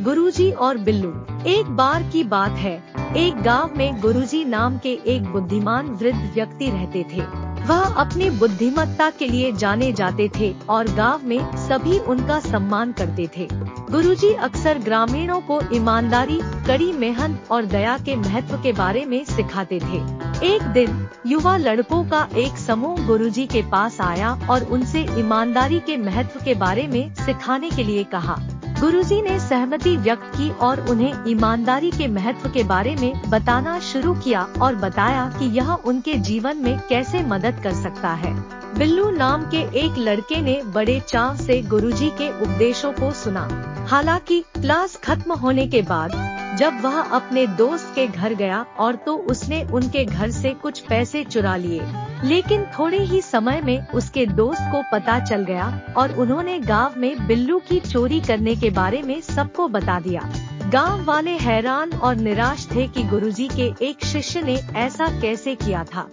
गुरुजी और बिल्लू। एक बार की बात है। एक गाँव में गुरुजी नाम के एक बुद्धिमान वृद्ध व्यक्ति रहते थे। वह अपनी बुद्धिमत्ता के लिए जाने जाते थे और गाँव में सभी उनका सम्मान करते थे। गुरुजी अक्सर ग्रामीणों को ईमानदारी, कड़ी मेहनत और दया के महत्व के बारे में सिखाते थे। एक दिन, युवा लड़कों का एक समूह गुरुजी के पास आया और उनसे ईमानदारी के महत्व के बारे में सिखाने के लिए कहा। गुरुजी ने सहमति व्यक्त की और उन्हें ईमानदारी के महत्व के बारे में बताना शुरू किया और बताया कि यह उनके जीवन में कैसे मदद कर सकता है। बिल्लू नाम के एक लड़के ने बड़े चाव से गुरुजी के उपदेशों को सुना। हालाँकि क्लास खत्म होने के बाद जब वह अपने दोस्त के घर गया और तो उसने उनके घर से कुछ पैसे चुरा लिए। लेकिन थोड़े ही समय में उसके दोस्त को पता चल गया और उन्होंने गाँव में बिल्लू की चोरी करने के बारे में सबको बता दिया। गाँव वाले हैरान और निराश थे कि गुरुजी के एक शिष्य ने ऐसा कैसे किया था।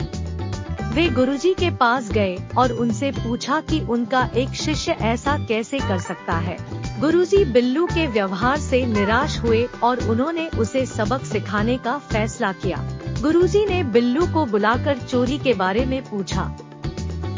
वे गुरुजी के पास गए और उनसे पूछा कि उनका एक शिष्य ऐसा कैसे कर सकता है। गुरुजी बिल्लू के व्यवहार से निराश हुए और उन्होंने उसे सबक सिखाने का फैसला किया। गुरुजी ने बिल्लू को बुलाकर चोरी के बारे में पूछा।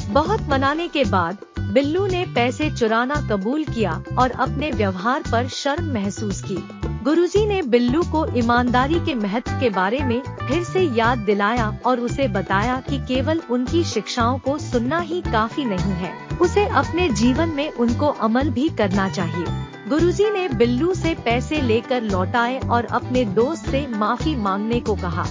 बहुत मनाने के बाद, बिल्लू ने पैसे चुराना कबूल किया और अपने व्यवहार पर शर्म महसूस की। गुरुजी ने बिल्लू को ईमानदारी के महत्व के बारे में फिर से याद दिलाया और उसे बताया कि केवल उनकी शिक्षाओं को सुनना ही काफ़ी नहीं है। उसे अपने जीवन में उनको अमल भी करना चाहिए। गुरुजी ने बिल्लू से पैसे लेकर लौटाए और अपने दोस्त से माफ़ी मांगने को कहा।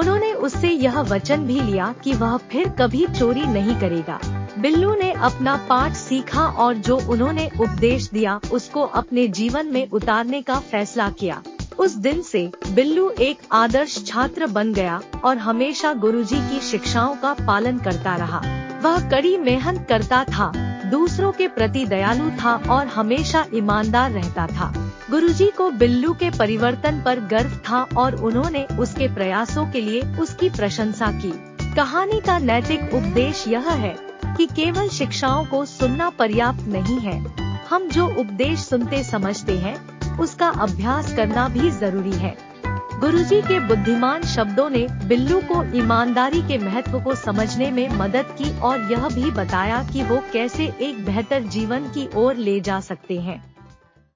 उन्होंने उससे यह वचन भी लिया कि वह फिर कभी चोरी नहीं करेगा। बिल्लू ने अपना पाठ सीखा और जो उन्होंने उपदेश दिया, उसको अपने जीवन में उतारने का फैसला किया। उस दिन से बिल्लू एक आदर्श छात्र बन गया और हमेशा गुरुजी की शिक्षाओं का पालन करता रहा। वह कड़ी मेहनत करता था। दूसरों के प्रति दयालु था और हमेशा ईमानदार रहता था। गुरुजी को बिल्लू के परिवर्तन पर गर्व था और उन्होंने उसके प्रयासों के लिए उसकी प्रशंसा की। कहानी का नैतिक उपदेश यह है कि केवल शिक्षाओं को सुनना पर्याप्त नहीं है। हम जो उपदेश सुनते समझते हैं, उसका अभ्यास करना भी ज़रूरी है। गुरुजी के बुद्धिमान शब्दों ने बिल्लू को ईमानदारी के महत्व को समझने में मदद की और यह भी बताया कि वो कैसे एक बेहतर जीवन की ओर ले जा सकते हैं।